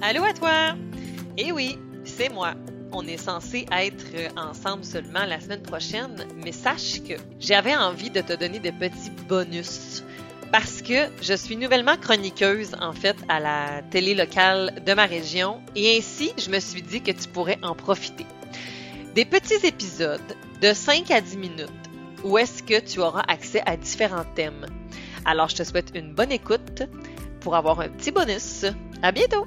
Allô à toi! Eh oui, c'est moi. On est censé être ensemble seulement la semaine prochaine, mais sache que j'avais envie de te donner des petits bonus parce que je suis nouvellement chroniqueuse en fait à la télé locale de ma région et ainsi je me suis dit que tu pourrais en profiter. Des petits épisodes de 5 à 10 minutes où est-ce que tu auras accès à différents thèmes. Alors je te souhaite une bonne écoute pour avoir un petit bonus. À bientôt!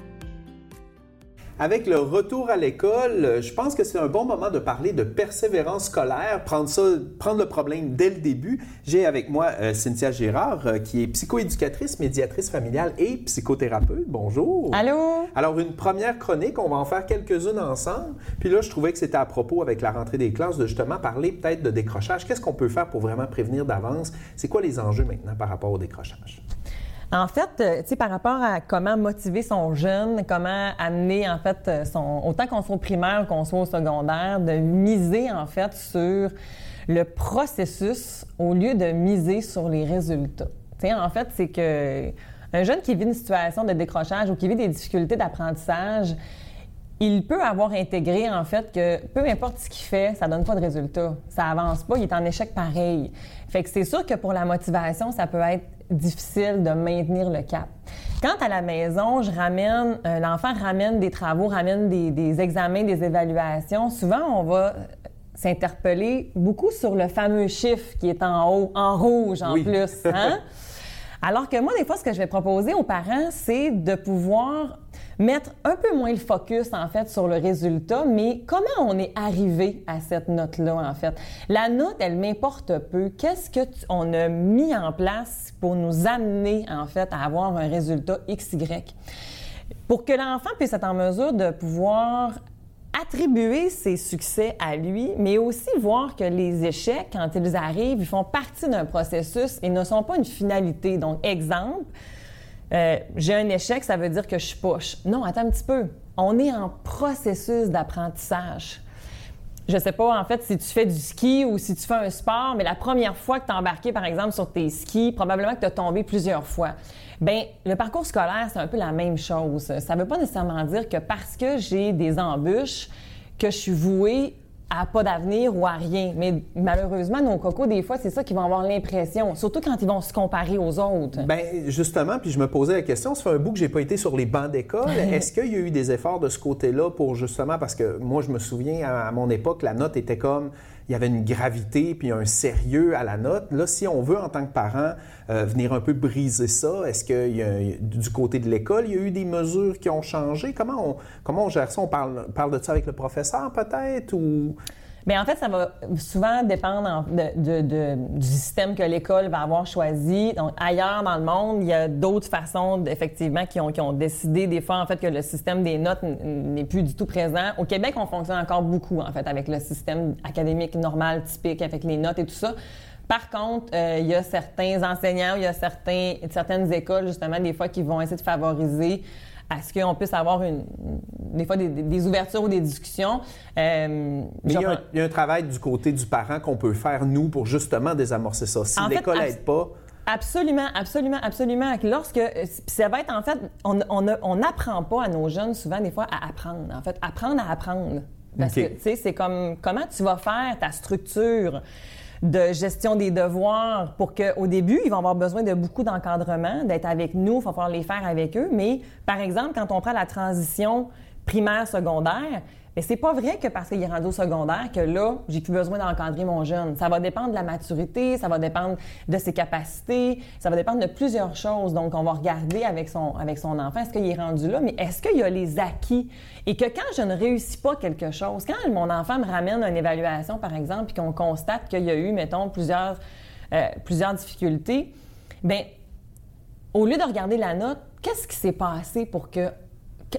Avec le retour à l'école, je pense que c'est un bon moment de parler de persévérance scolaire, prendre ça, prendre le problème dès le début. J'ai avec moi euh, Cynthia Girard, euh, qui est psychoéducatrice, médiatrice familiale et psychothérapeute. Bonjour. Allô? Alors une première chronique, on va en faire quelques-unes ensemble. Puis là, je trouvais que c'était à propos avec la rentrée des classes de justement parler peut-être de décrochage. Qu'est-ce qu'on peut faire pour vraiment prévenir d'avance? C'est quoi les enjeux maintenant par rapport au décrochage? En fait, euh, tu par rapport à comment motiver son jeune, comment amener, en fait, euh, son, autant qu'on soit au primaire qu'on soit au secondaire, de miser, en fait, sur le processus au lieu de miser sur les résultats. Tu en fait, c'est que un jeune qui vit une situation de décrochage ou qui vit des difficultés d'apprentissage, il peut avoir intégré, en fait, que peu importe ce qu'il fait, ça donne pas de résultat. Ça avance pas, il est en échec pareil. Fait que c'est sûr que pour la motivation, ça peut être difficile de maintenir le cap. Quand à la maison, je ramène, euh, l'enfant ramène des travaux, ramène des, examens, des évaluations, souvent on va s'interpeller beaucoup sur le fameux chiffre qui est en haut, en rouge en plus. Hein? Alors que moi, des fois, ce que je vais proposer aux parents, c'est de pouvoir mettre un peu moins le focus, en fait, sur le résultat, mais comment on est arrivé à cette note-là, en fait? La note, elle m'importe peu. Qu'est-ce qu'on a mis en place pour nous amener, en fait, à avoir un résultat XY? Pour que l'enfant puisse être en mesure de pouvoir attribuer ses succès à lui, mais aussi voir que les échecs, quand ils arrivent, ils font partie d'un processus et ne sont pas une finalité. Donc, exemple, euh, j'ai un échec, ça veut dire que je suis poche. Non, attends un petit peu. On est en processus d'apprentissage. Je sais pas, en fait, si tu fais du ski ou si tu fais un sport, mais la première fois que tu as embarqué, par exemple, sur tes skis, probablement que tu as tombé plusieurs fois. Bien, le parcours scolaire, c'est un peu la même chose. Ça ne veut pas nécessairement dire que parce que j'ai des embûches, que je suis vouée à pas d'avenir ou à rien. Mais malheureusement, nos cocos, des fois, c'est ça qu'ils vont avoir l'impression, surtout quand ils vont se comparer aux autres. Bien, justement, puis je me posais la question, ça fait un bout que j'ai pas été sur les bancs d'école. Est-ce qu'il y a eu des efforts de ce côté-là pour justement, parce que moi, je me souviens, à mon époque, la note était comme il y avait une gravité puis un sérieux à la note. Là, si on veut, en tant que parent, euh, venir un peu briser ça, est-ce que du côté de l'école, il y a eu des mesures qui ont changé? Comment on, gère ça? On parle, de ça avec le professeur peut-être. Bien, en fait, ça va souvent dépendre du système que l'école va avoir choisi. Donc, ailleurs dans le monde, il y a d'autres façons, effectivement, qui ont, décidé des fois, en fait, que le système des notes n'est plus du tout présent. Au Québec, on fonctionne encore beaucoup, en fait, avec le système académique normal, typique, avec les notes et tout ça. Par contre, euh, il y a certains enseignants, il y a certaines écoles, justement, des fois, qui vont essayer de favoriser à ce qu'on puisse avoir une, des fois des, ouvertures ou des discussions. Euh, il, y a un, travail du côté du parent qu'on peut faire, nous, pour justement désamorcer ça. Si l'école n'aide pas... Absolument, absolument, absolument. Lorsque ça va être en fait, on n'apprend pas à nos jeunes souvent des fois à apprendre. En fait, apprendre à apprendre. Parce que tu sais, c'est comme comment tu vas faire ta structure? De gestion des devoirs pour qu'au début, ils vont avoir besoin de beaucoup d'encadrement, d'être avec nous, il va falloir les faire avec eux. Mais par exemple, quand on prend la transition primaire-secondaire, mais c'est pas vrai que parce qu'il est rendu au secondaire que là, j'ai plus besoin d'encadrer mon jeune. Ça va dépendre de la maturité, ça va dépendre de ses capacités, ça va dépendre de plusieurs choses. Donc, on va regarder avec son, avec son enfant, est-ce qu'il est rendu là, mais est-ce qu'il y a les acquis? Et que quand je ne réussis pas quelque chose, quand mon enfant me ramène une évaluation, par exemple, puis qu'on constate qu'il y a eu, mettons, plusieurs, euh, plusieurs difficultés, bien, au lieu de regarder la note, qu'est-ce qui s'est passé pour que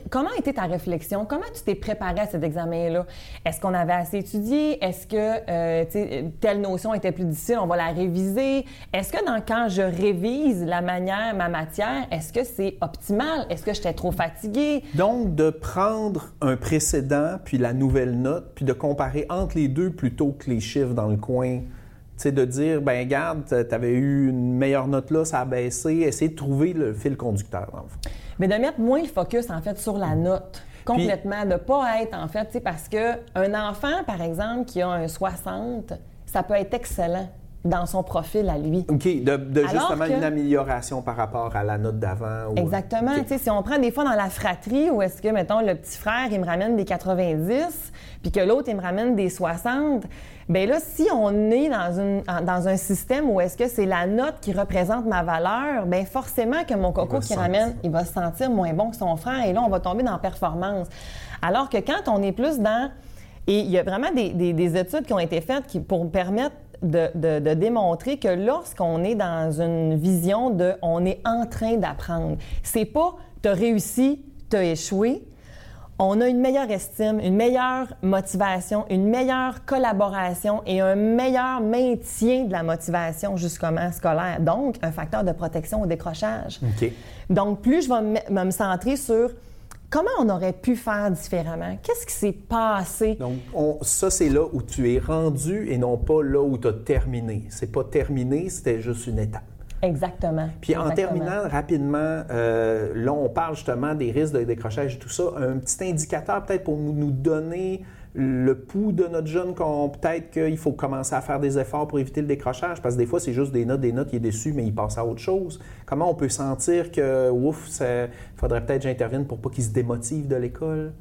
Comment était ta réflexion? Comment tu t'es préparé à cet examen-là? Est-ce qu'on avait assez étudié? Est-ce que euh, telle notion était plus difficile? On va la réviser? Est-ce que dans, quand je révise la manière, ma matière, est-ce que c'est optimal? Est-ce que j'étais trop fatiguée? Donc, de prendre un précédent, puis la nouvelle note, puis de comparer entre les deux plutôt que les chiffres dans le coin sais, de dire, ben garde, tu avais eu une meilleure note là, ça a baissé, essayer de trouver le fil conducteur, dans le fond. Mais de mettre moins le focus, en fait, sur la note. Complètement, de ne pas être, en fait, parce qu'un enfant, par exemple, qui a un 60, ça peut être excellent dans son profil à lui. OK, de, justement une amélioration par rapport à la note d'avant. Exactement. Tu sais, si on prend des fois dans la fratrie, où est-ce que, mettons, le petit frère, il me ramène des 90, puis que l'autre, il me ramène des 60, bien là, si on est dans, une, dans un système où est-ce que c'est la note qui représente ma valeur, bien forcément que mon coco qui ramène, il va se sentir moins bon que son frère, et là, on va tomber dans performance. Alors que quand on est plus dans... Et il y a vraiment des, des études qui ont été faites qui, pour permettre de, démontrer que lorsqu'on est dans une vision de on est en train d'apprendre, c'est pas t'as réussi, t'as échoué. On a une meilleure estime, une meilleure motivation, une meilleure collaboration et un meilleur maintien de la motivation jusqu'au scolaire. Donc, un facteur de protection au décrochage. Donc, plus je vais me centrer sur Comment on aurait pu faire différemment? Qu'est-ce qui s'est passé? Donc, ça, c'est là où tu es rendu et non pas là où tu as terminé. C'est pas terminé, c'était juste une étape. Exactement. Puis en terminant rapidement, euh, là, on parle justement des risques de décrochage et tout ça. Un petit indicateur peut-être pour nous donner le pouls de notre jeune, qu'on peut-être qu'il faut commencer à faire des efforts pour éviter le décrochage, parce que des fois, c'est juste des notes, des notes, il est déçu, mais il passe à autre chose. Comment on peut sentir que, ouf, il faudrait peut-être que j'intervienne pour pas qu'il se démotive de l'école?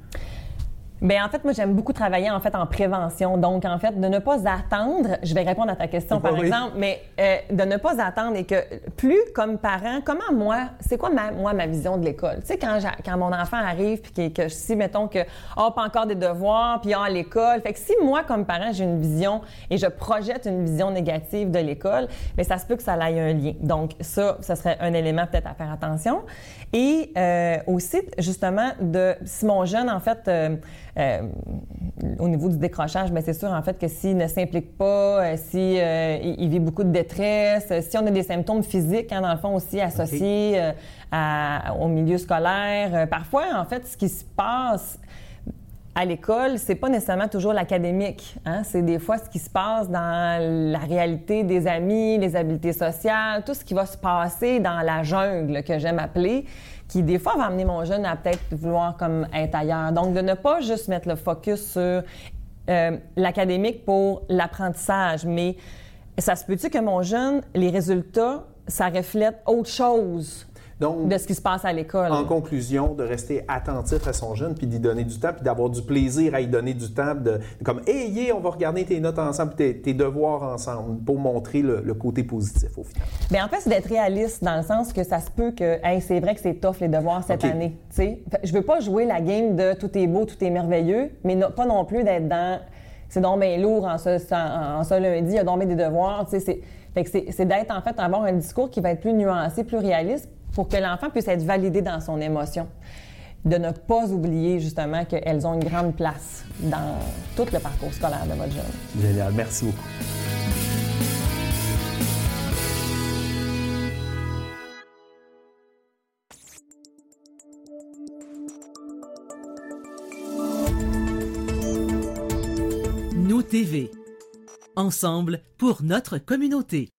Bien, en fait, moi, j'aime beaucoup travailler en fait en prévention. Donc, en fait, de ne pas attendre, je vais répondre à ta question, par exemple, mais euh, de ne pas attendre et que plus comme parent, comment moi, c'est quoi ma, moi ma vision de l'école? Tu sais, quand, quand mon enfant arrive, puis que, que si, mettons que, oh, pas encore des devoirs, puis oh, l'école. Fait que si moi, comme parent, j'ai une vision et je projette une vision négative de l'école, bien, ça se peut que ça aille un lien. Donc, ça, ça serait un élément peut-être à faire attention. Et euh, aussi, justement, de si mon jeune, en fait, euh, euh, au niveau du décrochage, bien, c'est sûr, en fait, que s'il ne s'implique pas, euh, si euh, il, vit beaucoup de détresse, si on a des symptômes physiques, hein, dans le fond, aussi associés à, au milieu scolaire, parfois, en fait, ce qui se passe à l'école, c'est pas nécessairement toujours l'académique. Hein? C'est des fois ce qui se passe dans la réalité des amis, les habiletés sociales, tout ce qui va se passer dans la jungle que j'aime appeler, qui des fois va amener mon jeune à peut-être vouloir comme être ailleurs. Donc de ne pas juste mettre le focus sur euh, l'académique pour l'apprentissage, mais ça se peut-tu que mon jeune, les résultats, ça reflète autre chose? De ce qui se passe à l'école. En conclusion, de rester attentif à son jeune, puis d'y donner du temps, puis d'avoir du plaisir à y donner du temps, de, comme, hey, on va regarder tes notes ensemble, tes, tes devoirs ensemble, pour montrer le, côté positif au final. Bien, en fait, c'est d'être réaliste dans le sens que ça se peut que, hey, c'est vrai que c'est tough les devoirs cette année. sais. Je veux pas jouer la game de tout est beau, tout est merveilleux, mais pas non plus d'être dans c'est donc bien lourd en ce, en, ce lundi, il y a donc des devoirs. C'est d'être en fait, avoir un discours qui va être plus nuancé, plus réaliste, pour que l'enfant puisse être validé dans son émotion. De ne pas oublier justement qu'elles ont une grande place dans tout le parcours scolaire de votre jeune. Génial, merci beaucoup. Nous TV. Ensemble pour notre communauté.